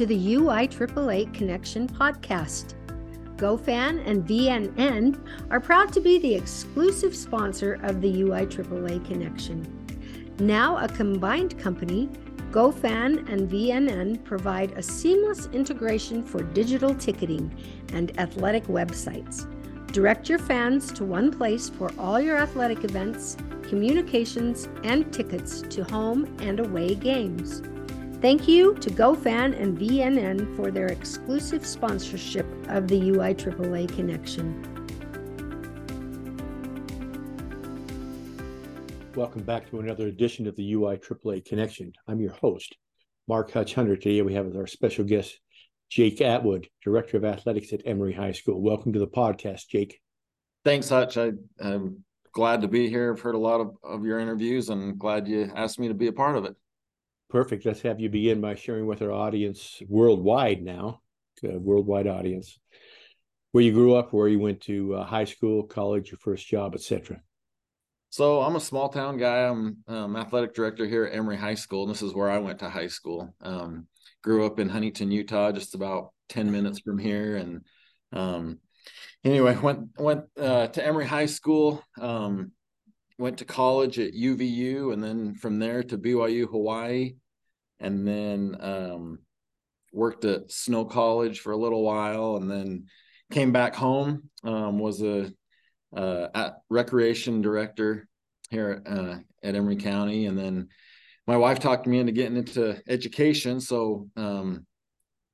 to the UI AAA Connection podcast. GoFan and VNN are proud to be the exclusive sponsor of the UI AAA Connection. Now a combined company, GoFan and VNN provide a seamless integration for digital ticketing and athletic websites. Direct your fans to one place for all your athletic events, communications, and tickets to home and away games. Thank you to GoFan and VNN for their exclusive sponsorship of the UI AAA Connection. Welcome back to another edition of the UI AAA Connection. I'm your host, Mark Hutch Hunter. Today we have our special guest, Jake Atwood, Director of Athletics at Emery High School. Welcome to the podcast, Jake. Thanks, Hutch. I, am glad to be here. I've heard a lot of, of your interviews and glad you asked me to be a part of it. Perfect. Let's have you begin by sharing with our audience worldwide now, worldwide audience, where you grew up, where you went to uh, high school, college, your first job, etc. So I'm a small town guy. I'm um, athletic director here at Emery High School, and this is where I went to high school. Um, grew up in Huntington, Utah, just about ten minutes from here, and um, anyway, went went uh, to Emery High School. Um, went to college at UVU and then from there to BYU Hawaii and then um, worked at Snow College for a little while and then came back home um, was a uh, recreation director here uh, at Emery County and then my wife talked me into getting into education so um,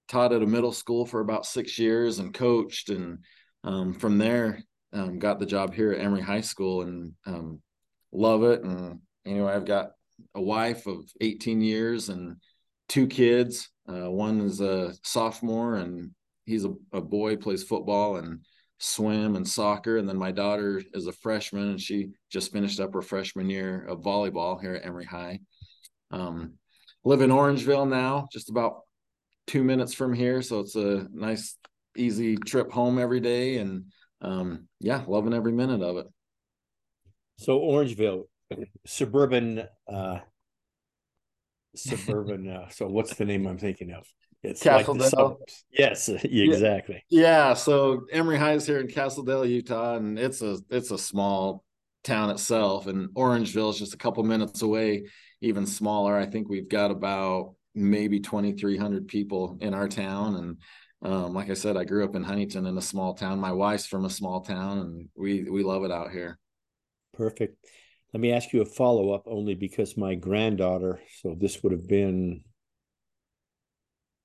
taught at a middle school for about six years and coached and um, from there um, got the job here at Emery High School and um, love it. And anyway, I've got a wife of 18 years and two kids. Uh, one is a sophomore and he's a, a boy, plays football and swim and soccer. And then my daughter is a freshman and she just finished up her freshman year of volleyball here at Emery High. Um, live in Orangeville now, just about two minutes from here. So it's a nice, easy trip home every day. And um, yeah, loving every minute of it. So Orangeville, suburban, uh, suburban. Uh, so what's the name I'm thinking of? It's Castledale. Like yes, exactly. Yeah. So Emery High is here in Castledale, Utah, and it's a it's a small town itself. And Orangeville is just a couple minutes away, even smaller. I think we've got about maybe 2,300 people in our town, and um, like I said, I grew up in Huntington in a small town. My wife's from a small town, and we we love it out here. Perfect. Let me ask you a follow up only because my granddaughter, so this would have been,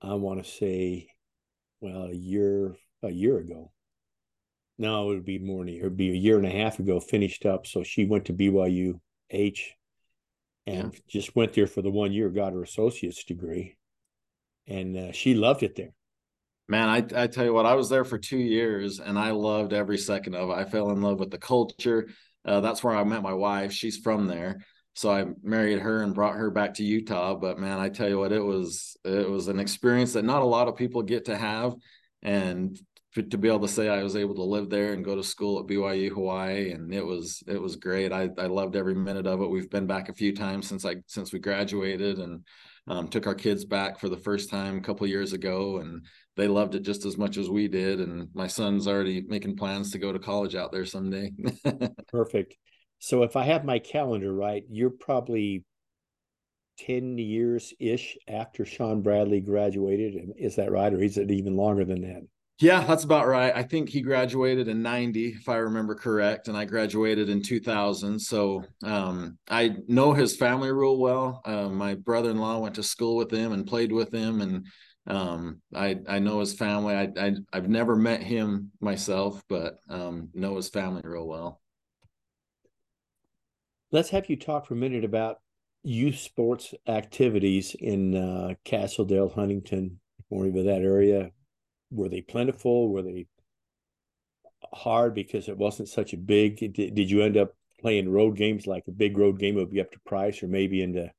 I want to say, well, a year, a year ago. No, it would be more than a year. It would be a year and a half ago, finished up. So she went to BYU H and yeah. just went there for the one year, got her associate's degree. And uh, she loved it there. Man, I, I tell you what, I was there for two years and I loved every second of it. I fell in love with the culture, uh, that's where I met my wife. She's from there. So I married her and brought her back to Utah. But man, I tell you what, it was it was an experience that not a lot of people get to have. And to be able to say I was able to live there and go to school at BYU Hawaii and it was it was great. I I loved every minute of it. We've been back a few times since I since we graduated and um, took our kids back for the first time a couple years ago and they loved it just as much as we did. And my son's already making plans to go to college out there someday. Perfect. So if I have my calendar right, you're probably 10 years ish after Shawn Bradley graduated. Is that right? Or is it even longer than that? Yeah, that's about right. I think he graduated in 90, if I remember correct, and I graduated in 2000. So um, I know his family real well. Uh, my brother in law went to school with him and played with him. And um, I I know his family. I, I I've never met him myself, but um, know his family real well. Let's have you talk for a minute about youth sports activities in uh, Castledale, Huntington, or even that area. Were they plentiful? Were they hard because it wasn't such a big? Did, did you end up playing road games like a big road game would be up to Price or maybe into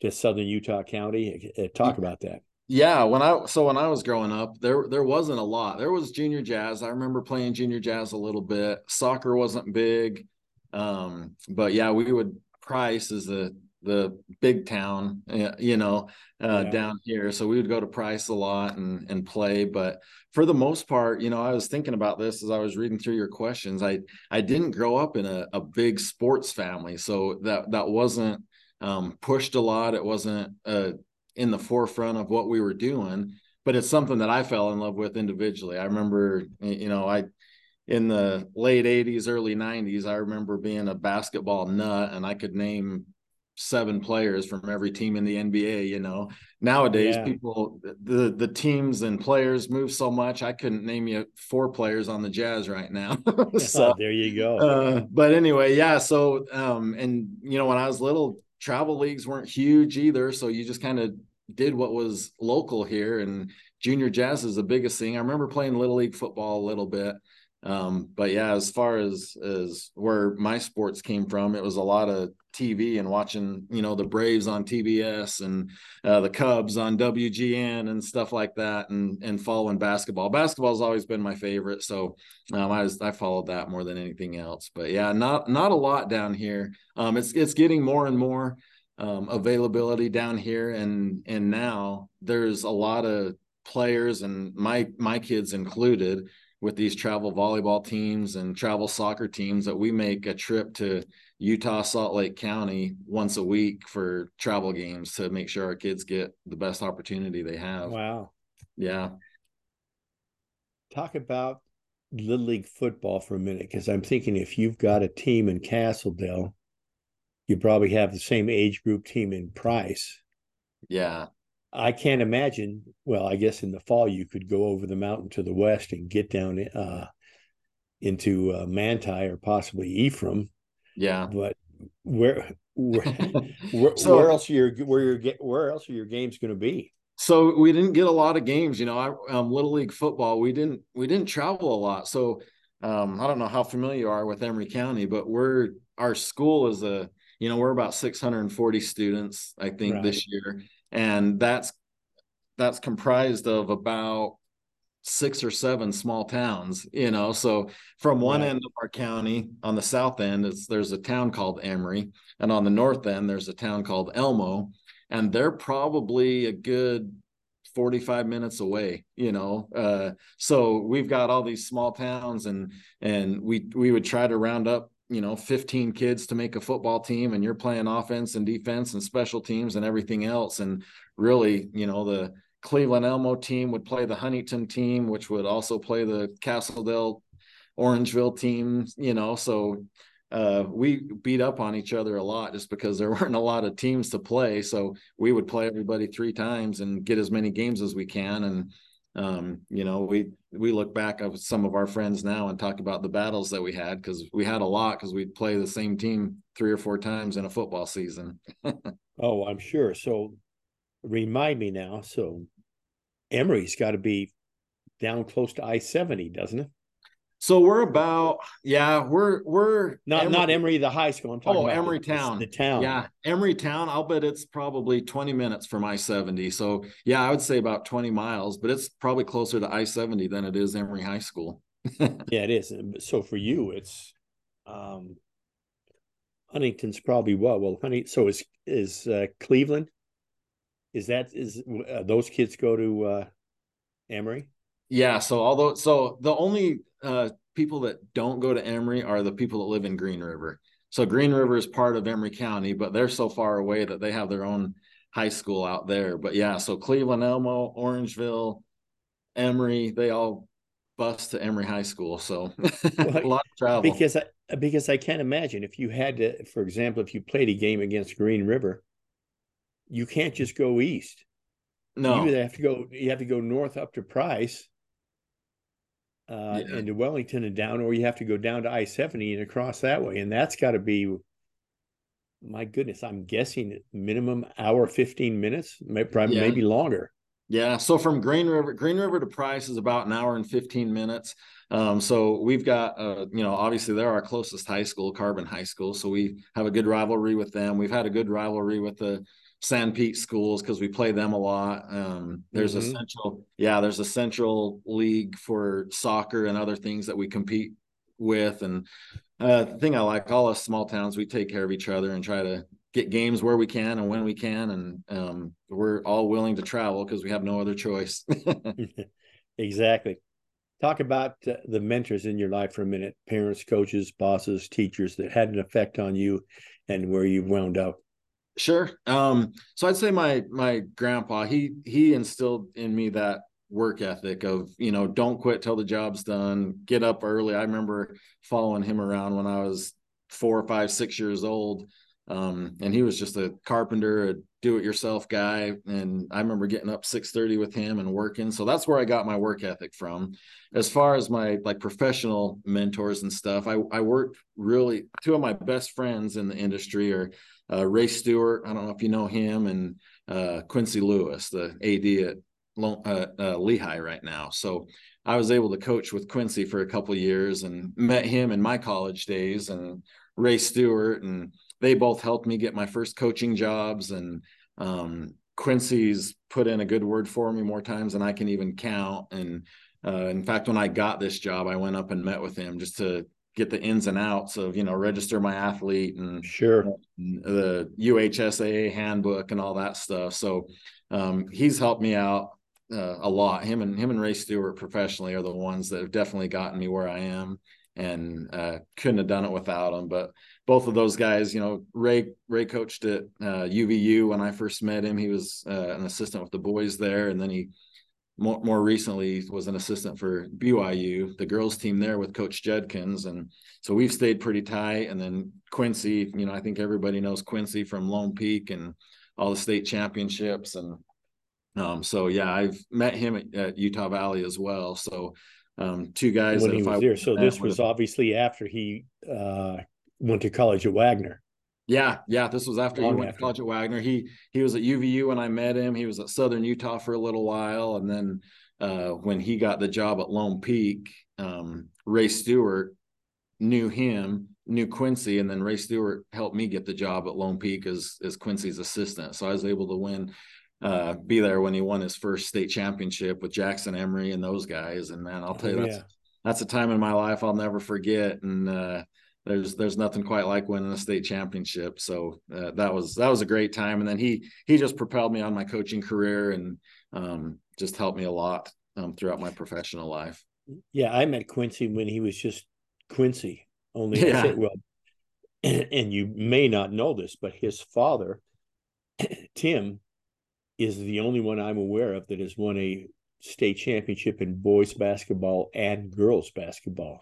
to Southern Utah County? Uh, talk about that yeah when i so when i was growing up there there wasn't a lot there was junior jazz i remember playing junior jazz a little bit soccer wasn't big um, but yeah we would price is the the big town, you know, uh, yeah. down here. So we would go to Price a lot and and play. But for the most part, you know, I was thinking about this as I was reading through your questions. I I didn't grow up in a, a big sports family, so that that wasn't um, pushed a lot. It wasn't uh, in the forefront of what we were doing. But it's something that I fell in love with individually. I remember, you know, I in the late 80s early 90s i remember being a basketball nut and i could name seven players from every team in the nba you know? Nowadays yeah. people the the teams and players move so much i couldn't name you four players on the jazz right now. So there you go. uh, but anyway yeah so um and you know when i was little travel leagues weren't huge either so you just kind of did what was local here and junior jazz is the biggest thing. I remember playing little league football a little bit um, but yeah, as far as as where my sports came from, it was a lot of TV and watching, you know, the Braves on TBS and uh, the Cubs on WGN and stuff like that, and and following basketball. Basketball has always been my favorite, so um, I was I followed that more than anything else. But yeah, not not a lot down here. Um, it's it's getting more and more um, availability down here, and and now there's a lot of players, and my my kids included with these travel volleyball teams and travel soccer teams that we make a trip to Utah, Salt Lake County once a week for travel games to make sure our kids get the best opportunity they have. Wow. Yeah. Talk about Little League football for a minute because I'm thinking if you've got a team in Castledale, you probably have the same age group team in Price. Yeah. I can't imagine. Well, I guess in the fall you could go over the mountain to the west and get down uh, into uh, Manti or possibly Ephraim. Yeah, but where where where, so, where else are your where your where else are your games going to be? So we didn't get a lot of games. You know, I, um, little league football. We didn't we didn't travel a lot. So um, I don't know how familiar you are with Emery County, but we're our school is a you know we're about 640 students I think right. this year and that's that's comprised of about six or seven small towns you know so from one right. end of our county on the south end it's there's a town called emery and on the north end there's a town called elmo and they're probably a good 45 minutes away you know uh, so we've got all these small towns and and we we would try to round up you know 15 kids to make a football team and you're playing offense and defense and special teams and everything else. And really you know the cleveland elmo team would play the huntington team which would also play the castledale orangeville team you know so uh, we beat up on each other a lot just because there weren't a lot of teams to play. So we would play everybody three times and get as many games as we can. And um, you know, we we look back at some of our friends now and talk about the battles that we had because we had a lot because we'd play the same team three or four times in a football season. oh, I'm sure. So remind me now. So Emery's got to be down close to I seventy, doesn't it? So we're about yeah we're we're not Emery, not Emery the high school. I'm talking oh, about Emery the, Town, the town. Yeah, Emery Town. I'll bet it's probably 20 minutes from I 70. So yeah, I would say about 20 miles, but it's probably closer to I 70 than it is Emery High School. yeah, it is. So for you, it's um, Huntington's probably what? Well, honey. So is is uh, Cleveland? Is that is uh, those kids go to uh, Emery? Yeah. So although so the only uh, people that don't go to Emery are the people that live in Green River. So Green River is part of Emery County, but they're so far away that they have their own high school out there. But yeah, so Cleveland, Elmo, Orangeville, Emery, they all bus to Emery High School. So well, a lot of travel. Because I, because I can't imagine if you had to, for example, if you played a game against Green River, you can't just go east. No, you have to go. You have to go north up to Price, uh, yeah. into Wellington and down, or you have to go down to I seventy and across that way, and that's got to be. My goodness, I'm guessing minimum hour fifteen minutes, maybe, yeah. maybe longer. Yeah, so from Green River, Green River to Price is about an hour and 15 minutes. Um, so we've got, uh, you know, obviously they're our closest high school, Carbon High School. So we have a good rivalry with them. We've had a good rivalry with the Sanpete schools because we play them a lot. Um, there's mm-hmm. a central, yeah, there's a central league for soccer and other things that we compete with. And uh, the thing I like, all us small towns, we take care of each other and try to get games where we can and when we can, and um, we're all willing to travel because we have no other choice. exactly. Talk about uh, the mentors in your life for a minute parents, coaches, bosses, teachers that had an effect on you and where you wound up. Sure. Um, so I'd say my my grandpa, he he instilled in me that work ethic of, you know, don't quit till the job's done, get up early. I remember following him around when I was four, five, six years old. Um, and he was just a carpenter, a do-it-yourself guy. And I remember getting up 6:30 with him and working. So that's where I got my work ethic from. As far as my like professional mentors and stuff, I, I worked really two of my best friends in the industry are uh, Ray Stewart. I don't know if you know him, and uh, Quincy Lewis, the AD at uh, uh, Lehi right now. So I was able to coach with Quincy for a couple years and met him in my college days, and Ray Stewart and they both helped me get my first coaching jobs and um, Quincy's put in a good word for me more times than I can even count. And uh, in fact, when I got this job, I went up and met with him just to get the ins and outs of you know register my athlete and sure and the UHSAA handbook and all that stuff. So um, he's helped me out uh, a lot. Him and him and Ray Stewart professionally are the ones that have definitely gotten me where I am, and uh, couldn't have done it without them. But both of those guys, you know, Ray Ray coached at uh, UVU when I first met him. He was uh, an assistant with the boys there, and then he more, more recently was an assistant for BYU, the girls team there with Coach Judkins, and so we've stayed pretty tight. And then Quincy, you know, I think everybody knows Quincy from Lone Peak and all the state championships, and um, so yeah, I've met him at, at Utah Valley as well. So um, two guys when he was there. So this was obviously after he uh, went to college at Wagner. Yeah, yeah. This was after Long he went after. to college at Wagner. He he was at UVU when I met him. He was at Southern Utah for a little while, and then uh, when he got the job at Lone Peak, um, Ray Stewart knew him, knew Quincy, and then Ray Stewart helped me get the job at Lone Peak as as Quincy's assistant. So I was able to win, uh, be there when he won his first state championship with Jackson Emery and those guys. And man, I'll tell you, oh, that's yeah. that's a time in my life I'll never forget. And uh, there's there's nothing quite like winning a state championship. So uh, that was that was a great time. And then he he just propelled me on my coaching career and um, just helped me a lot um, throughout my professional life. Yeah, I met Quincy when he was just Quincy. Only yeah. well, and, and you may not know this, but his father, Tim, is the only one I'm aware of that has won a state championship in boys basketball and girls basketball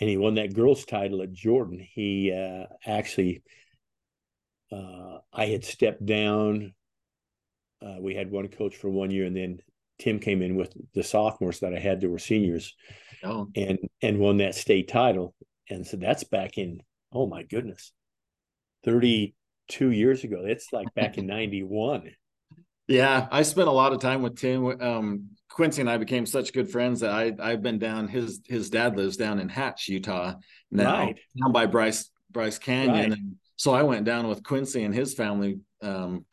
and he won that girls title at Jordan. He uh, actually, uh, I had stepped down. Uh, we had one coach for one year, and then Tim came in with the sophomores that I had that were seniors, oh. and and won that state title. And so that's back in oh my goodness, thirty two years ago. It's like back in ninety one. Yeah, I spent a lot of time with Tim. Um, Quincy and I became such good friends that I I've been down. His his dad lives down in Hatch, Utah, now right. down by Bryce Bryce Canyon, right. and so I went down with Quincy and his family um,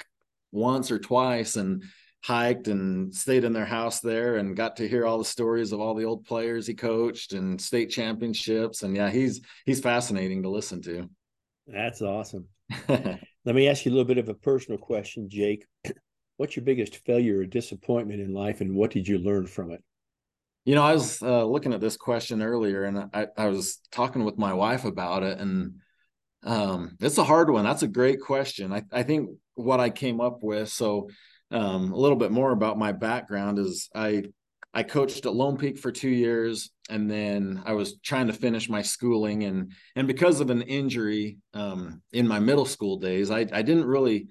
once or twice and hiked and stayed in their house there and got to hear all the stories of all the old players he coached and state championships. And yeah, he's he's fascinating to listen to. That's awesome. Let me ask you a little bit of a personal question, Jake what's your biggest failure or disappointment in life and what did you learn from it? You know i was uh, looking at this question earlier and I, I was talking with my wife about it and um, it's a hard one. That's a great question. I, I think what i came up with so um, a little bit more about my background is i i coached at lone peak for two years and then i was trying to finish my schooling and and because of an injury um, in my middle school days i, I didn't really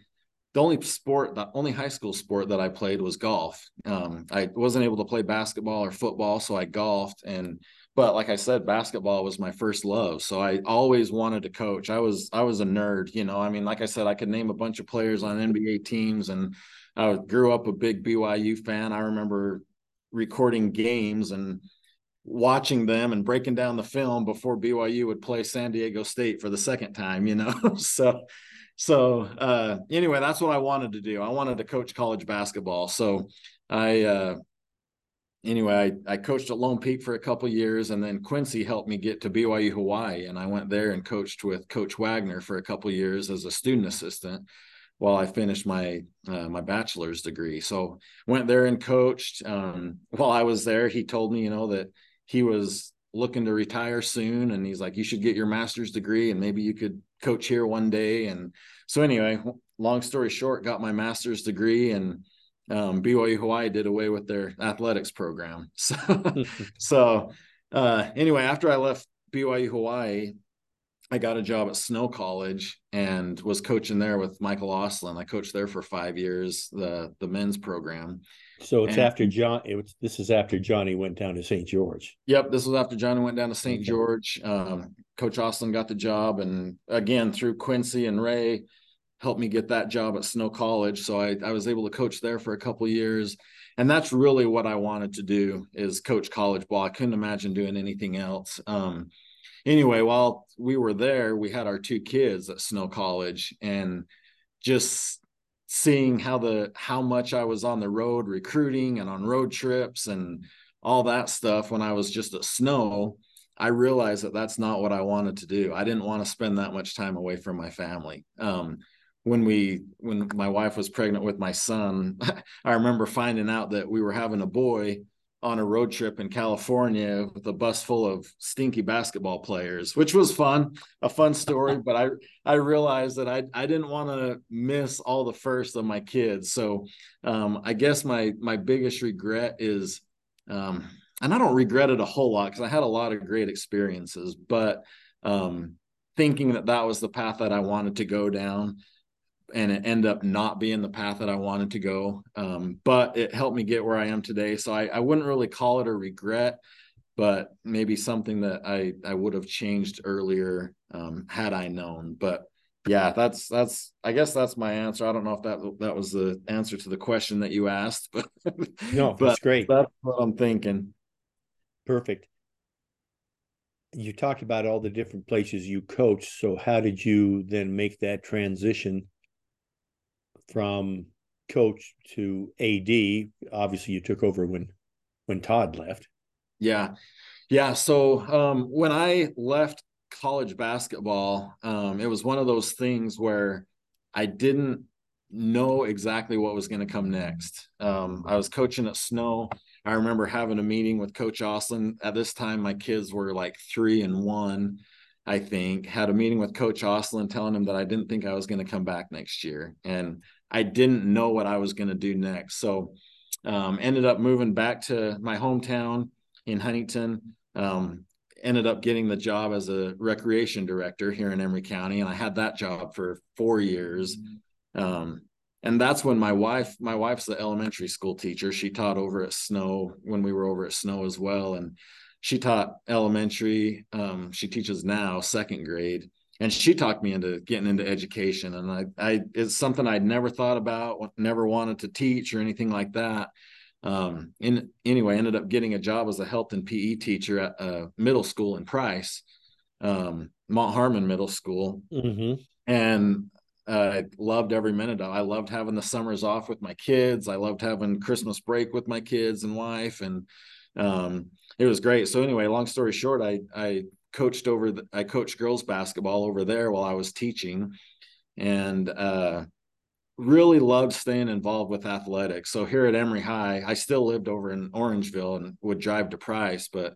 the only sport, the only high school sport that I played was golf. Um, I wasn't able to play basketball or football, so I golfed. And but like I said, basketball was my first love, so I always wanted to coach. I was I was a nerd, you know. I mean, like I said, I could name a bunch of players on NBA teams, and I grew up a big BYU fan. I remember recording games and watching them and breaking down the film before BYU would play San Diego State for the second time, you know. so so uh, anyway, that's what I wanted to do. I wanted to coach college basketball. So I uh, anyway, I, I coached at Lone Peak for a couple years, and then Quincy helped me get to BYU Hawaii, and I went there and coached with Coach Wagner for a couple years as a student assistant while I finished my uh, my bachelor's degree. So went there and coached. Um, while I was there, he told me, you know, that he was looking to retire soon, and he's like, you should get your master's degree, and maybe you could coach here one day. And so anyway, long story short, got my master's degree and um, BYU Hawaii did away with their athletics program. So, so uh, anyway, after I left BYU Hawaii, I got a job at Snow College and was coaching there with Michael Osland. I coached there for five years, the the men's program. So it's and, after John. It was, this is after Johnny went down to St. George. Yep, this was after Johnny went down to St. George. Um, Coach Osland got the job, and again through Quincy and Ray, helped me get that job at Snow College. So I, I was able to coach there for a couple years. And that's really what I wanted to do is coach college ball. I couldn't imagine doing anything else. Um, anyway, while we were there, we had our two kids at Snow College and just seeing how the how much I was on the road recruiting and on road trips and all that stuff when I was just at Snow, I realized that that's not what I wanted to do. I didn't want to spend that much time away from my family. Um, when we when my wife was pregnant with my son i remember finding out that we were having a boy on a road trip in california with a bus full of stinky basketball players which was fun a fun story but i i realized that i i didn't want to miss all the first of my kids. So um, i guess my my biggest regret is um, and i don't regret it a whole lot because i had a lot of great experiences but um, thinking that that was the path that i wanted to go down and it ended up not being the path that I wanted to go. Um, but it helped me get where I am today. So I, I wouldn't really call it a regret, but maybe something that I, I would have changed earlier um, had I known. But yeah, that's that's I guess that's my answer. I don't know if that that was the answer to the question that you asked, but no, that's great. That's what I'm thinking. Perfect. You talked about all the different places you coach. So how did you then make that transition from coach to AD. Obviously, you took over when when Todd left. Yeah, yeah. So um, when I left college basketball, um, it was one of those things where I didn't know exactly what was going to come next. Um, I was coaching at Snow. I remember having a meeting with Coach Osland. At this time, my kids were like three and one. I think, had a meeting with Coach Osland telling him that I didn't think I was going to come back next year. And I didn't know what I was going to do next. So um, ended up moving back to my hometown in Huntington. Um, ended up getting the job as a recreation director here in Emery County. And I had that job for four years. Um, and that's when my wife, my wife's the elementary school teacher. She taught over at Snow when we were over at Snow as well. And she taught elementary. Um, she teaches now second grade, and she talked me into getting into education. And I, I, it's something I'd never thought about, never wanted to teach or anything like that. Um, in anyway, ended up getting a job as a health and PE teacher at a middle school in Price, um, Mont Harmon Middle School, mm-hmm. and I loved every minute of. it. I loved having the summers off with my kids. I loved having Christmas break with my kids and wife, and um, it was great. So anyway, long story short, I I coached over the, I coached girls basketball over there while I was teaching, and uh, really loved staying involved with athletics. So here at Emery High, I still lived over in Orangeville and would drive to Price, but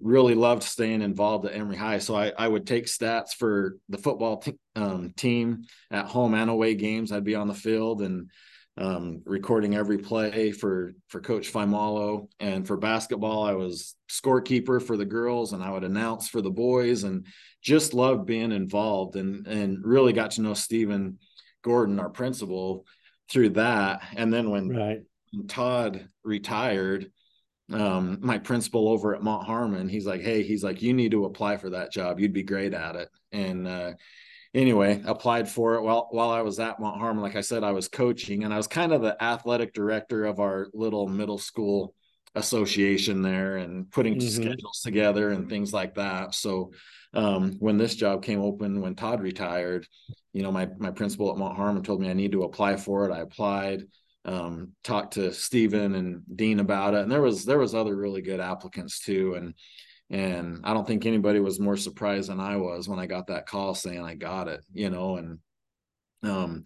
really loved staying involved at Emery High. So I, I would take stats for the football t- um, team at home and away games. I'd be on the field and um, recording every play for for Coach Faimalo. And for basketball, I was scorekeeper for the girls, and I would announce for the boys, and just loved being involved, and and really got to know Stephen Gordon, our principal, through that. And then when, right. Todd retired, um, my principal over at Mont Harmon, he's like, "Hey, he's like, you need to apply for that job. You'd be great at it." And uh, anyway, applied for it while while I was at Mont Harmon. Like I said, I was coaching and I was kind of the athletic director of our little middle school association there and putting mm-hmm. schedules together and things like that. So um, when this job came open, when Todd retired, you know, my my principal at Mont Harmon told me I need to apply for it. I applied. um, talked to Stephen and Dean about it, and there was there was other really good applicants too, and and I don't think anybody was more surprised than I was when I got that call saying I got it, you know, and um,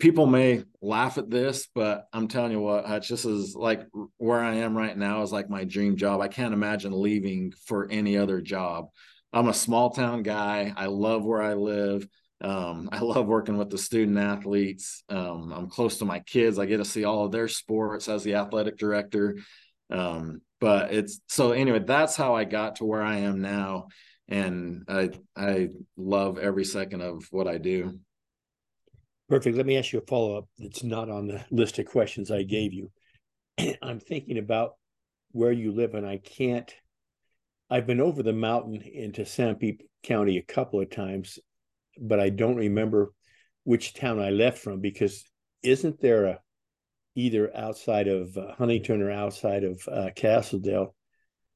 people may laugh at this, but I'm telling you what, Hutch, this is like where I am right now is like my dream job. I can't imagine leaving for any other job. I'm a small town guy. I love where I live. Um, I love working with the student athletes. Um, I'm close to my kids. I get to see all of their sports as the athletic director. Um, but it's so anyway, that's how I got to where I am now. And I I love every second of what I do. Perfect. Let me ask you a follow up that's not on the list of questions I gave you. I'm thinking about where you live, and I can't. I've been over the mountain into Sanpete County a couple of times, but I don't remember which town I left from because isn't there a either outside of uh, Huntington or outside of uh, Castledale?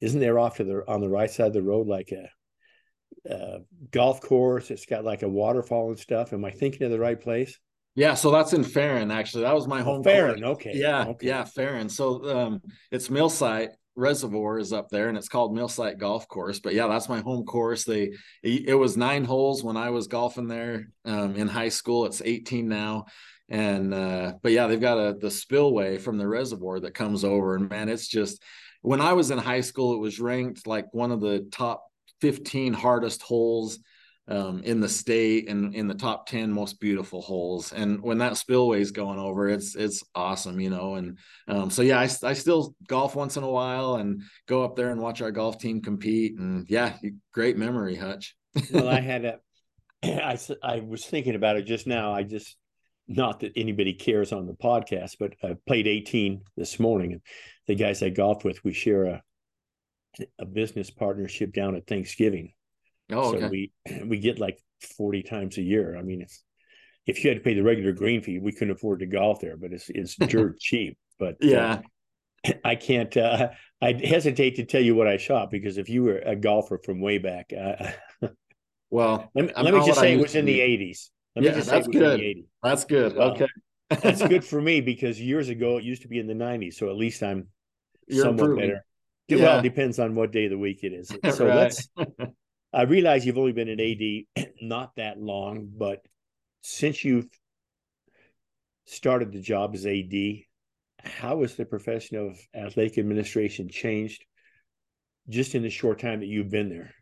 Isn't there off to the on the right side of the road like a, a golf course? It's got like a waterfall and stuff. Am I thinking of the right place? Yeah, so that's in Ferron. Actually, that was my oh, home. Oh, Ferron, okay. Yeah, okay. yeah, Ferron. So um, it's Millsite Reservoir is up there, and it's called Millsite Golf Course. But yeah, that's my home course. They it was nine holes when I was golfing there um, in high school. It's eighteen now, and uh, but yeah, they've got a the spillway from the reservoir that comes over, and man, it's just when I was in high school, it was ranked like one of the top fifteen hardest holes um, in the state and in the top 10 most beautiful holes. And when that spillway is going over, it's, it's awesome, you know? And um, so, yeah, I, I still golf once in a while and go up there and watch our golf team compete. And yeah, great memory, Hutch. well, I had a, I, I was thinking about it just now. I just, not that anybody cares on the podcast, but I played 18 this morning. And the guys I golfed with, we share a, a business partnership down at Thanksgiving. Oh, okay. So we we get like 40 times a year. I mean, it's if you had to pay the regular green fee, we couldn't afford to golf there, but it's it's dirt cheap. But yeah, uh, I can't. Uh, I hesitate to tell you what I shot because if you were a golfer from way back, uh, well, let me, let me just say it was in the 80s. Let yeah, that's good. That's good. Well, okay, that's good for me because years ago it used to be in the 90s, so at least I'm You're somewhat improving. better. Yeah. Well, it depends on what day of the week it is. So let's I realize you've only been an AD not that long, but since you've started the job as AD, how has the profession of athletic administration changed just in the short time that you've been there?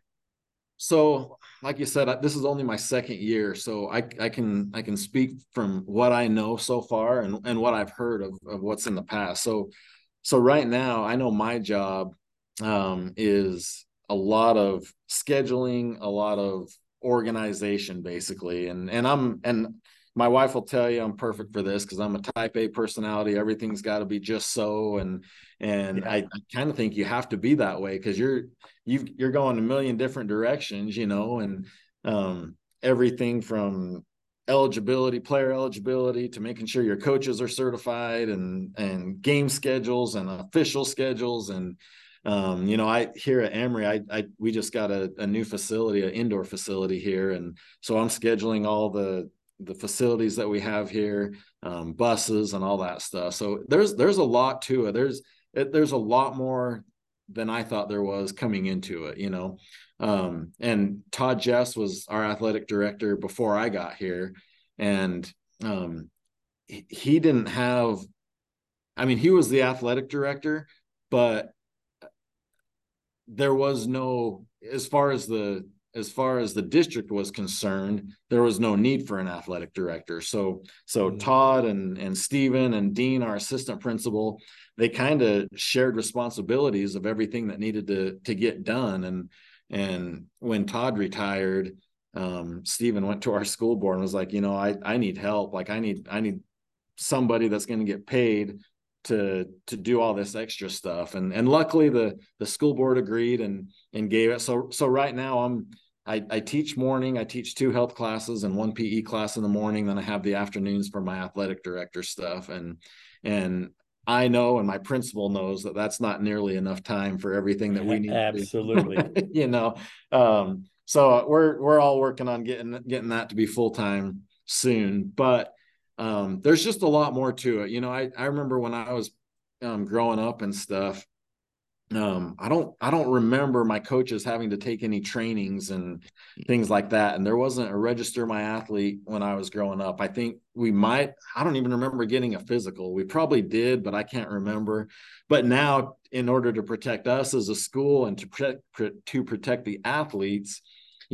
So, like you said, this is only my second year, so I, I can I can speak from what I know so far and, and what I've heard of, of what's in the past. So, so right now, I know my job um, is a lot of scheduling, a lot of organization basically. And and I'm and my wife will tell you I'm perfect for this because I'm a type A personality. Everything's got to be just so. And and yeah. I, I kind of think you have to be that way because you're you you're going a million different directions, you know, and um everything from eligibility, player eligibility to making sure your coaches are certified and and game schedules and official schedules and um, you know, I here at Emery, I, I we just got a, a new facility, an indoor facility here, and so I'm scheduling all the the facilities that we have here, um, buses and all that stuff. So there's there's a lot to it. There's it, there's a lot more than I thought there was coming into it. You know, um, and Todd Jess was our athletic director before I got here, and um, he, he didn't have. I mean, he was the athletic director, but there was no as far as the as far as the district was concerned, there was no need for an athletic director. So so mm-hmm. Todd and and Stephen and Dean, our assistant principal, they kind of shared responsibilities of everything that needed to to get done. And and when Todd retired, um, Stephen went to our school board and was like, you know, I I need help. Like I need I need somebody that's going to get paid to to do all this extra stuff and and luckily the the school board agreed and and gave it so so right now i'm I, I teach morning i teach two health classes and one pe class in the morning then i have the afternoons for my athletic director stuff. And and i know and my principal knows that that's not nearly enough time for everything that we need absolutely. You know um so we're we're all working on getting getting that to be full time soon. But um, there's just a lot more to it. You know, I, I remember when I was um, growing up and stuff, um, I don't I don't remember my coaches having to take any trainings and things like that. And there wasn't a register my athlete when I was growing up. I think we might, I don't even remember getting a physical. We probably did, but I can't remember. But now, in order to protect us as a school and to protect to protect the athletes,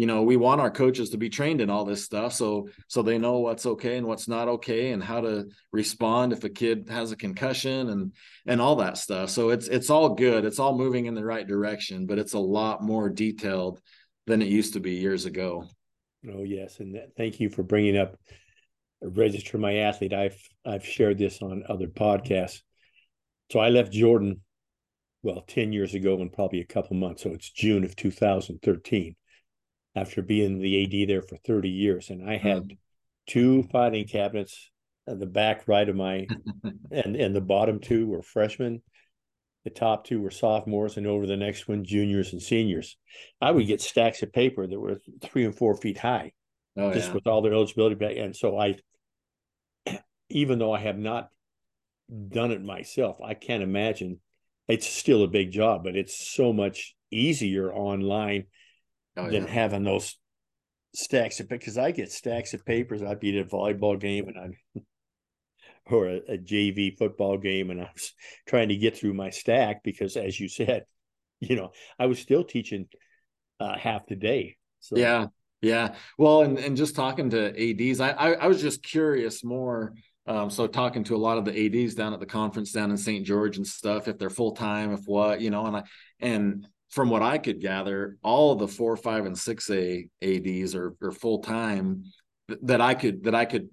you know we want our coaches to be trained in all this stuff so so they know what's okay and what's not okay and how to respond if a kid has a concussion and and all that stuff. So it's it's all good. It's all moving in the right direction but it's a lot more detailed than it used to be years ago. Oh yes and that, thank you for bringing up register my athlete. I've i've shared this on other podcasts. So i left jordan well 10 years ago and probably a couple months so it's june of 2013 after being the AD there for 30 years. And I had mm. two filing cabinets at the back right of my and and the bottom two were freshmen. The top two were sophomores, and over the next one, juniors and seniors. I would get stacks of paper that were three and four feet high, oh, just yeah. with all their eligibility back. And so I, even though I have not done it myself, I can't imagine. It's still a big job, but it's so much easier online oh, than having those stacks of because I get stacks of papers. I'd be at a volleyball game and I or a, a, JV football game and I was trying to get through my stack because as you said, you know, I was still teaching uh, half the day. So yeah, yeah. Well, and and just talking to ads, I I, I was just curious more. Um, so talking to a lot of the ads down at the conference down in St. George and stuff, if they're full time, if what, you know, and I and from what I could gather, all the four, five, and six A ads are, are full time that I could that I could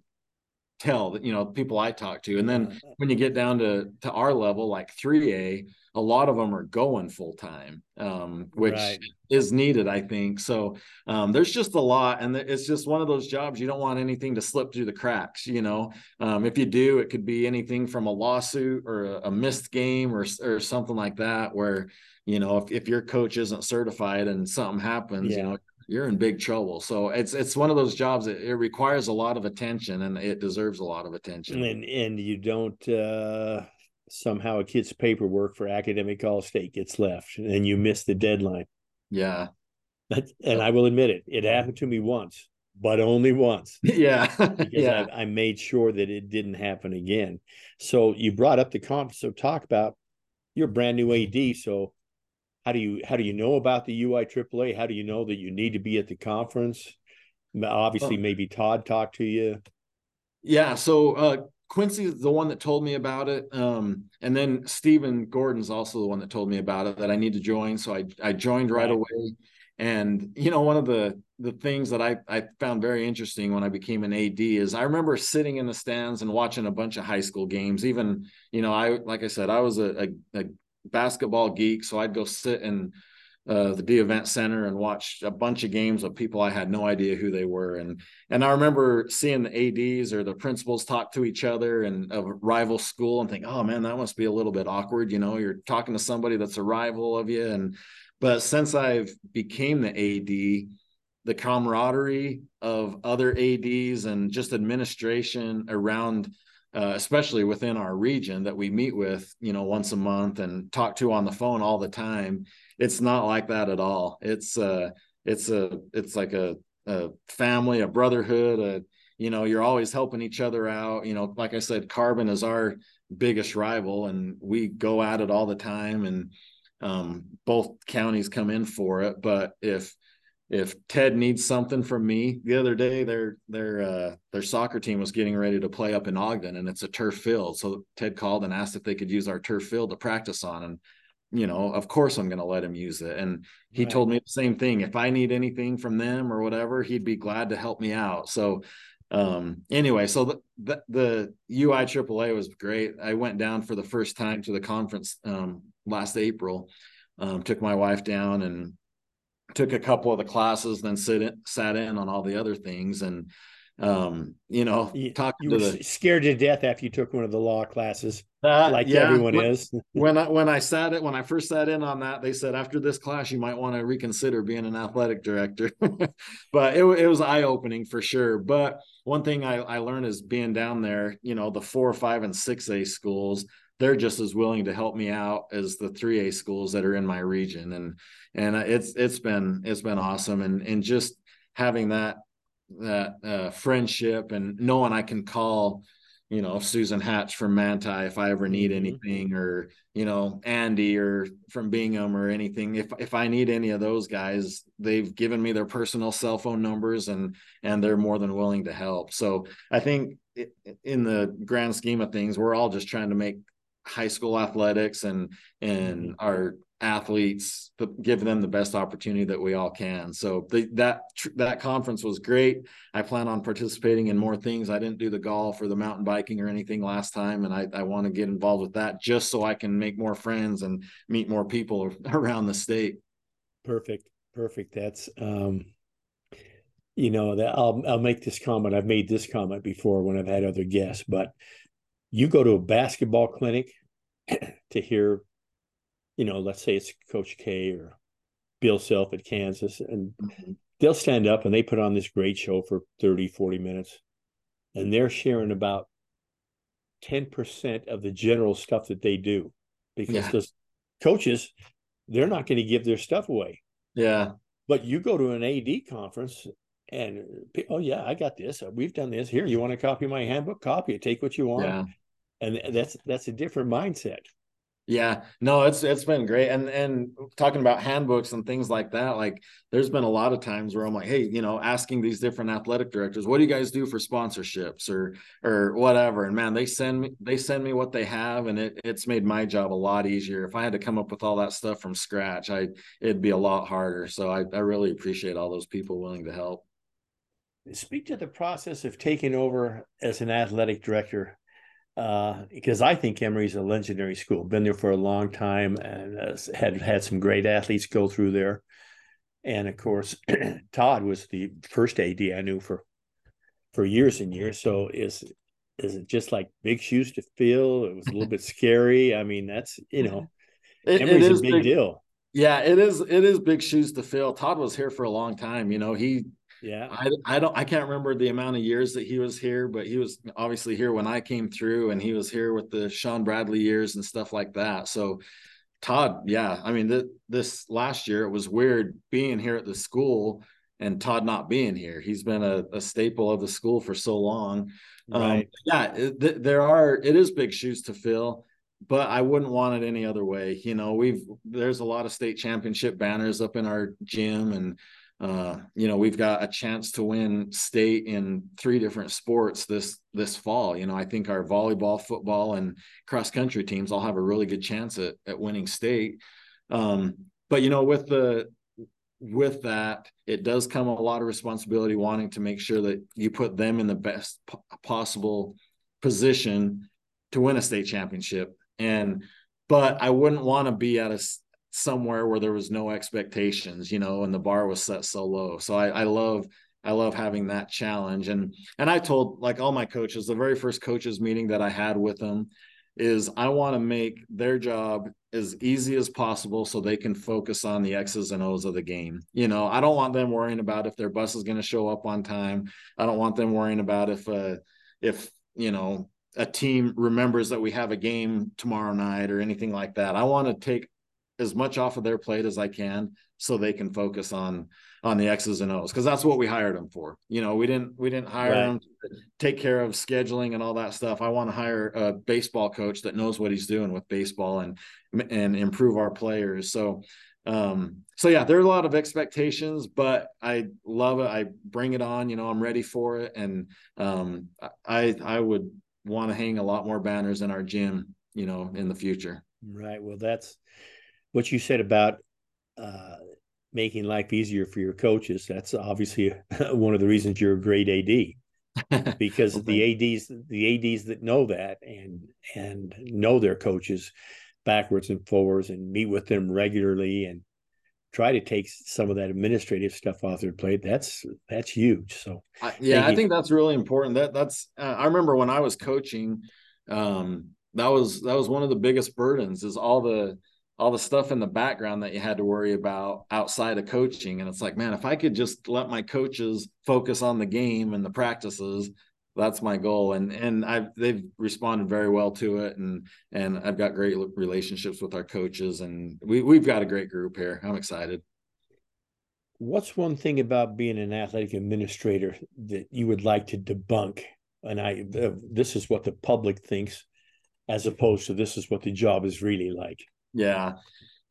tell that you know people I talk to, and then when you get down to to our level, like three A, a lot of them are going full time, um, which right. is needed, I think. So um, there's just a lot, and it's just one of those jobs you don't want anything to slip through the cracks. You know, um, if you do, it could be anything from a lawsuit or a, a missed game or or something like that, where you know if, if your coach isn't certified and something happens yeah. you know you're in big trouble. So it's it's one of those jobs that it requires a lot of attention and it deserves a lot of attention. And and you don't uh somehow a kid's paperwork for academic all state gets left and you miss the deadline. Yeah. And i will admit it it happened to me once but only once. Yeah. Because yeah. I, I made sure that it didn't happen again. So you brought up the conference so talk about you're brand new ad so how do you how do you know about the UI AAA? How do you know that you need to be at the conference? Obviously, oh. maybe Todd talked to you. Yeah, so uh, Quincy's the one that told me about it, um, and then Stephen Gordon's also the one that told me about it that I need to join. So I I joined right, right. away. And you know, one of the the things that I I found very interesting when I became an AD is I remember sitting in the stands and watching a bunch of high school games. Even you know, I like I said, I was a, a, a basketball geek, so I'd go sit in uh, the Dee Event Center and watch a bunch of games of people I had no idea who they were. And and I remember seeing the ads or the principals talk to each other and a rival school and think, oh man, that must be a little bit awkward. You know, you're talking to somebody that's a rival of you. And but since I've became the AD, the camaraderie of other ads and just administration around uh, especially within our region that we meet with, you know, once a month and talk to on the phone all the time. It's not like that at all. It's uh it's a it's like a, a family, a brotherhood, a you know, you're always helping each other out. You know, like I said, carbon is our biggest rival and we go at it all the time and um, both counties come in for it. But if if Ted needs something from me, the other day their their uh, their soccer team was getting ready to play up in Ogden, and it's a turf field. So Ted called and asked if they could use our turf field to practice on, and you know, of course I'm going to let him use it. And he right. told me the same thing. If I need anything from them or whatever, he'd be glad to help me out. So um anyway so the, the the ui aaa was great i went down for the first time to the conference um last april um took my wife down and took a couple of the classes, then sit in, sat in on all the other things. And um, you know, you, talking you to were the scared to death after you took one of the law classes, uh, like yeah, everyone when, is. when I when I sat it when I first sat in on that, they said after this class you might want to reconsider being an athletic director. but it, it was eye opening for sure. But one thing I, I learned is being down there, you know, the four, five, and six A schools, they're just as willing to help me out as the three A schools that are in my region. And and it's it's been it's been awesome. And and just having that that uh, friendship and knowing I can call, you know, Susan Hatch from Manti if I ever need mm-hmm. anything, or you know, Andy or from Bingham or anything. If if I need any of those guys, they've given me their personal cell phone numbers and and they're more than willing to help. So I think in the grand scheme of things, we're all just trying to make high school athletics and and mm-hmm. our athletes give them the best opportunity that we all can. So the, that that conference was great. I plan on participating in more things. I didn't do the golf or the mountain biking or anything last time and i, I want to get involved with that just so i can make more friends and meet more people around the state. Perfect. Perfect. That's um you know that i'll i'll make this comment. I've made this comment before when i've had other guests but you go to a basketball clinic to hear you know, let's say it's Coach K or Bill Self at Kansas, and mm-hmm. they'll stand up and they put on this great show for 30, 40 minutes, and they're sharing about 10% of the general stuff that they do because yeah. the coaches, they're not going to give their stuff away. Yeah. But you go to an AD conference and oh yeah, I got this. Uh, we've done this. Here, you want to copy my handbook? Copy it. Take what you want. Yeah. And that's that's a different mindset. Yeah, no, it's it's been great, and and talking about handbooks and things like that. Like, there's been a lot of times where I'm like, hey, you know, asking these different athletic directors, what do you guys do for sponsorships or or whatever? And man, they send me they send me what they have, and it it's made my job a lot easier. If I had to come up with all that stuff from scratch, I it'd be a lot harder. So I I really appreciate all those people willing to help. Speak to the process of taking over as an athletic director uh, because I think Emery's a legendary school. Been there for a long time and uh, had had some great athletes go through there. And of course, Todd was the first AD I knew for for years and years. So is is it just like big shoes to fill? It was a little bit scary. I mean, that's you know, it, Emery's it is a big, big deal. Yeah, it is. It is big shoes to fill. Todd was here for a long time. You know, he yeah. I, I don't I can't remember the amount of years that he was here, but he was obviously here when I came through and he was here with the Shawn Bradley years and stuff like that. So Todd, yeah, I mean th- this last year it was weird being here at the school and Todd not being here. He's been a, a staple of the school for so long. Um, right. Um, yeah, th- there are it is big shoes to fill but I wouldn't want it any other way. You know, we've there's a lot of state championship banners up in our gym, and uh, you know, we've got a chance to win state in three different sports this this fall. You know, I think our volleyball, football, and cross country teams all have a really good chance at at winning state. Um, but you know, with the with that, it does come a lot of responsibility wanting to make sure that you put them in the best possible position to win a state championship. And but I wouldn't want to be at a somewhere where there was no expectations, you know, and the bar was set so low. So I, I love I love having that challenge. And and I told like all my coaches, the very first coaches meeting that I had with them is I want to make their job as easy as possible so they can focus on the X's and O's of the game. You know, I don't want them worrying about if their bus is going to show up on time. I don't want them worrying about if uh if, you know, a team remembers that we have a game tomorrow night or anything like that. I want to take as much off of their plate as I can so they can focus on on the X's and O's because that's what we hired them for. You know, we didn't we didn't hire right. them to take care of scheduling and all that stuff. I want to hire a baseball coach that knows what he's doing with baseball and and improve our players. So um so yeah, there are a lot of expectations, but I love it. I bring it on, you know, I'm ready for it and um I I would want to hang a lot more banners in our gym, you know, in the future. Right. Well, that's what you said about uh, making life easier for your coaches. That's obviously one of the reasons you're a great AD, because okay. the ads the ads that know that and and know their coaches backwards and forwards and meet with them regularly and try to take some of that administrative stuff off their plate, that's that's huge. So I, yeah, I think that's really important. That that's uh, I remember when I was coaching, um, that was that was one of the biggest burdens is all the all the stuff in the background that you had to worry about outside of coaching. And it's like, man, if I could just let my coaches focus on the game and the practices, that's my goal. And and I've they've responded very well to it. And and I've got great relationships with our coaches, and we we've got a great group here. I'm excited. What's one thing about being an athletic administrator that you would like to debunk? And I, uh, this is what the public thinks, as opposed to this is what the job is really like. Yeah.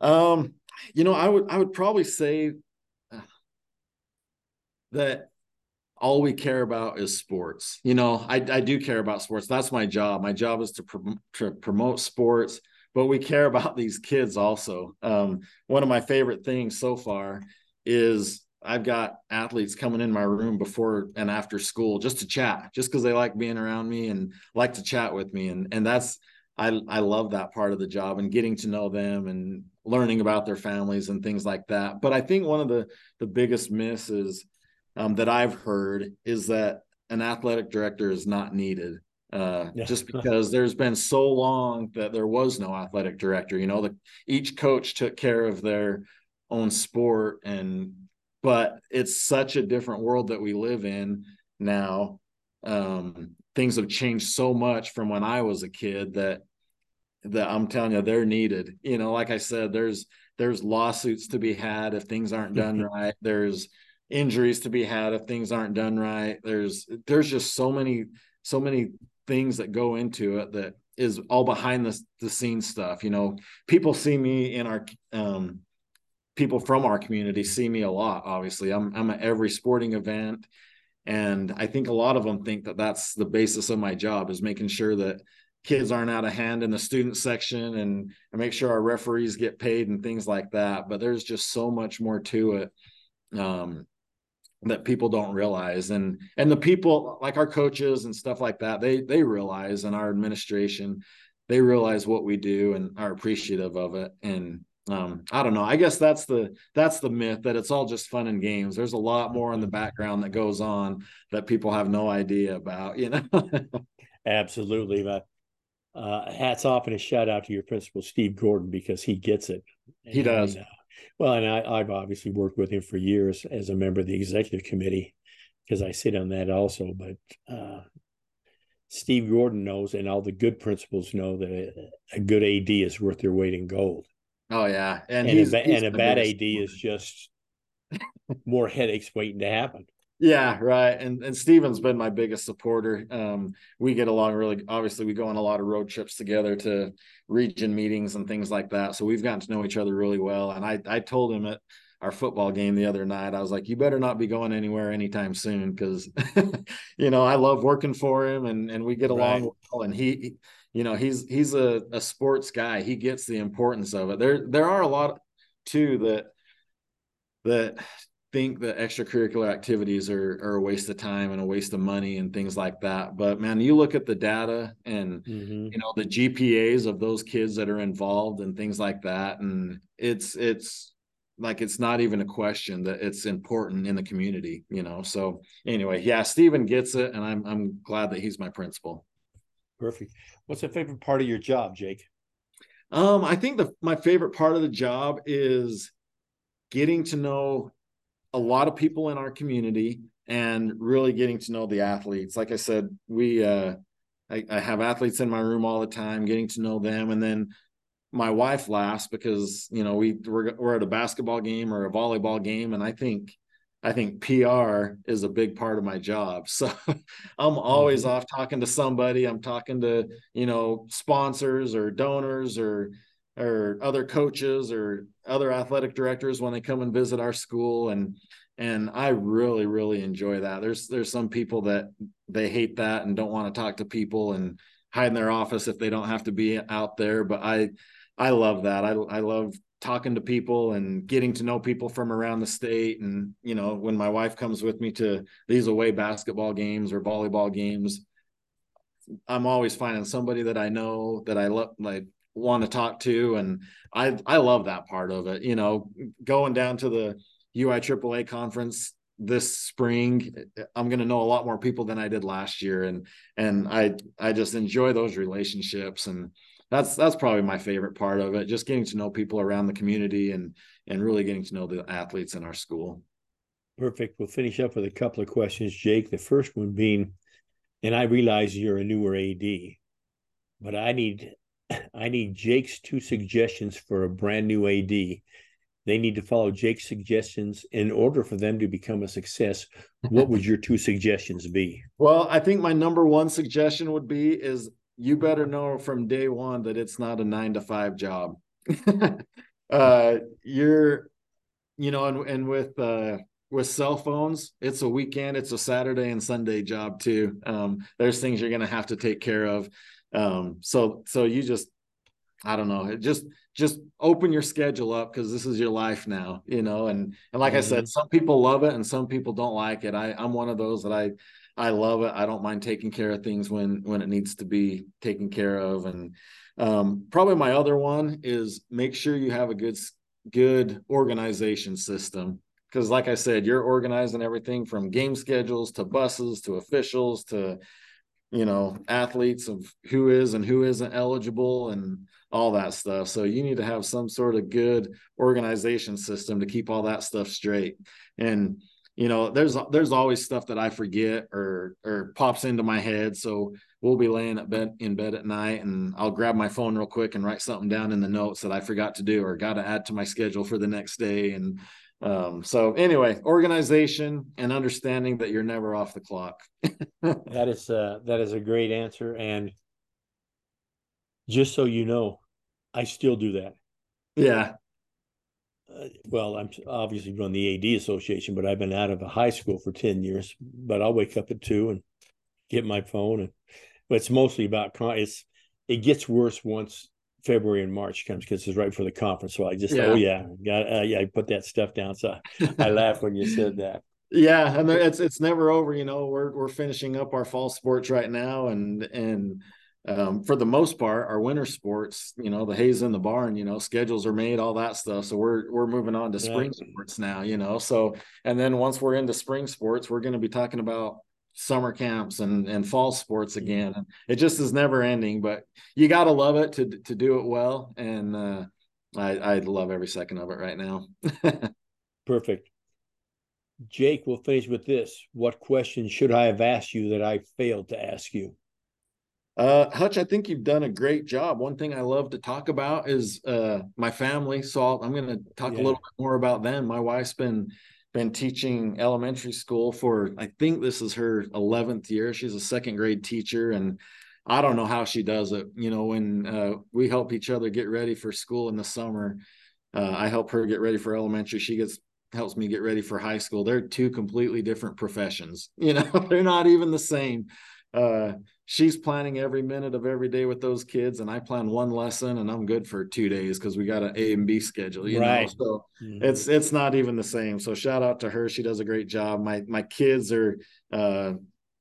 Um, you know, I would I would probably say uh, that all we care about is sports. You know, I, I do care about sports. That's my job. My job is to, to promote sports, but we care about these kids also. Um, one of my favorite things so far is I've got athletes coming in my room before and after school just to chat, just because they like being around me and like to chat with me. And and that's I I love that part of the job and getting to know them and learning about their families and things like that. But I think one of the the biggest misses um, that I've heard is that an athletic director is not needed. Uh, yeah. just because there's been so long that there was no athletic director. You know, the each coach took care of their own sport, and but it's such a different world that we live in now. Um, things have changed so much from when I was a kid that that I'm telling you they're needed. You know, like I said, there's there's lawsuits to be had if things aren't done right. There's injuries to be had if things aren't done right. There's there's just so many so many things that go into it that is all behind the the scenes stuff. You know, people see me in our um people from our community see me a lot. Obviously, I'm I'm at every sporting event, and I think a lot of them think that that's the basis of my job is making sure that kids aren't out of hand in the student section and, and make sure our referees get paid and things like that. But there's just so much more to it. Um, that people don't realize and and the people like our coaches and stuff like that they they realize and our administration they realize what we do and are appreciative of it and um, I don't know. I guess that's the that's the myth that it's all just fun and games. There's a lot more in the background that goes on that people have no idea about. You know. Absolutely, but uh, hats off and a shout out to your principal Steve Gordon because he gets it. He does. uh, well, and I, have obviously worked with him for years as a member of the executive committee because I sit on that also. But uh, Steve Gordon knows, and all the good principals know that a, a, good AD is worth their weight in gold. Oh yeah, and and, he's, a, he's and a bad AD is just more headaches waiting to happen. Yeah, right. And and Steven's been my biggest supporter. Um, we get along really obviously we go on a lot of road trips together to region meetings and things like that. So we've gotten to know each other really well. And I I told him at our football game the other night, I was like, you better not be going anywhere anytime soon because you know, I love working for him and and we get along right. well. And he you know, he's he's a, a sports guy. He gets the importance of it. There there are a lot too that that think that extracurricular activities are, are a waste of time and a waste of money and things like that. But man, you look at the data and mm-hmm. you know the GPAs of those kids that are involved and things like that, and it's it's like it's not even a question that it's important in the community, you know. So anyway, yeah, Stephen gets it, and I'm I'm glad that he's my principal. Perfect. What's the favorite part of your job, Jake? Um, I think the my favorite part of the job is getting to know a lot of people in our community and really getting to know the athletes. Like I said, we uh, I, I, have athletes in my room all the time, getting to know them, and then my wife laughs because you know we we're, we're at a basketball game or a volleyball game, and I think I think PR is a big part of my job. So I'm always mm-hmm. off talking to somebody. I'm talking to you know sponsors or donors or or other coaches or other athletic directors when they come and visit our school and and I really really enjoy that. There's there's some people that they hate that and don't want to talk to people and hide in their office if they don't have to be out there, but I I love that. I I love talking to people and getting to know people from around the state. And you know when my wife comes with me to these away basketball games or volleyball games I'm always finding somebody that I know that I love like want to talk to. And i i love that part of it. You know going down to the UIAAA conference this spring i'm going to know a lot more people than i did last year. And and i i just enjoy those relationships. And that's that's probably my favorite part of it just getting to know people around the community and and really getting to know the athletes in our school perfect we'll finish up with a couple of questions jake the first one being and i realize you're a newer ad but i need I need Jake's two suggestions for a brand new AD. They need to follow Jake's suggestions in order for them to become a success. What would your two suggestions be? Well, I think my number one suggestion would be is you better know from day one that it's not a nine to five job. uh, you're, you know, and, and with uh, with cell phones, it's a weekend, it's a Saturday and Sunday job too. Um, there's things you're going to have to take care of. Um, so so you just I don't know, just just open your schedule up because this is your life now, you know. And and like mm-hmm. I said, mm-hmm. some people love it and some people don't like it. I I'm one of those that I I love it. I don't mind taking care of things when when it needs to be taken care of. And um, probably my other one is make sure you have a good good organization system because like I said, you're organizing everything from game schedules to buses to officials to you know athletes of who is and who isn't eligible and all that stuff so you need to have some sort of good organization system to keep all that stuff straight and you know there's there's always stuff that i forget or or pops into my head so we'll be laying at bed in bed at night and i'll grab my phone real quick and write something down in the notes that i forgot to do or got to add to my schedule for the next day and um, so anyway, organization and understanding that you're never off the clock. that is uh, that is a great answer, and just so you know, I still do that. Yeah. Uh, well, I'm obviously run the AD Association, but I've been out of a high school for ten years. But I'll wake up at two and get my phone, and but it's mostly about it's it gets worse once February and March comes because it's right for the conference. So I just, yeah. oh yeah, got, uh, yeah, I put that stuff down. So I laughed when you said that. Yeah, and it's it's never over. You know, we're we're finishing up our fall sports right now, and and um, for the most part, our winter sports, you know, the haze in the barn, you know, schedules are made, all that stuff. So we're we're moving on to spring yeah. sports now, you know. So and then once we're into spring sports, we're going to be talking about summer camps and and fall sports again. And it just is never ending but you got to love it to to do it well. And uh i i love every second of it right now. Perfect. Jake we'll finish with this. What question should i have asked you that i failed to ask you uh, Hutch, I think you've done a great job. One thing I love to talk about is uh, my family. So I'm going to talk yeah. a little bit more about them. My wife's been been teaching elementary school for I think this is her 11th year. She's a second grade teacher and I don't know how she does it. You know, when uh, we help each other get ready for school in the summer, uh, I help her get ready for elementary. She gets helps me get ready for high school. They're two completely different professions. You know, they're not even the same. She's planning every minute of every day with those kids and i plan one lesson and i'm good for two days because we got an a and b schedule you right. know so mm-hmm. it's it's not even the same so shout out to her she does a great job my my kids are uh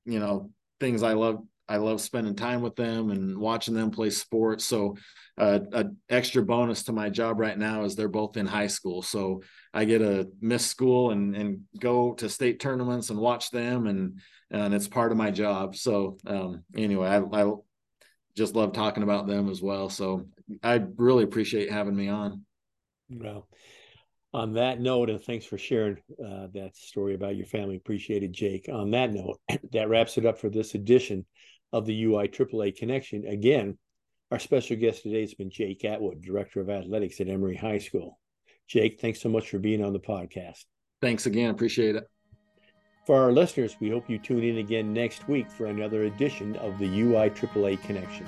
you know things i love i love spending time with them and watching them play sports so uh, a extra bonus to my job right now is they're both in high school so i get to miss school and and go to state tournaments and watch them and and it's part of my job. So um, anyway, I, I just love talking about them as well. So I really appreciate having me on. Well, on that note, and thanks for sharing uh, that story about your family. Appreciated, Jake. On that note, that wraps it up for this edition of the UIAAA Connection. Again, our special guest today has been Jake Atwood, Director of Athletics at Emery High School. Jake, thanks so much for being on the podcast. Thanks again. Appreciate it. For our listeners, we hope you tune in again next week for another edition of the UIAAA Connection.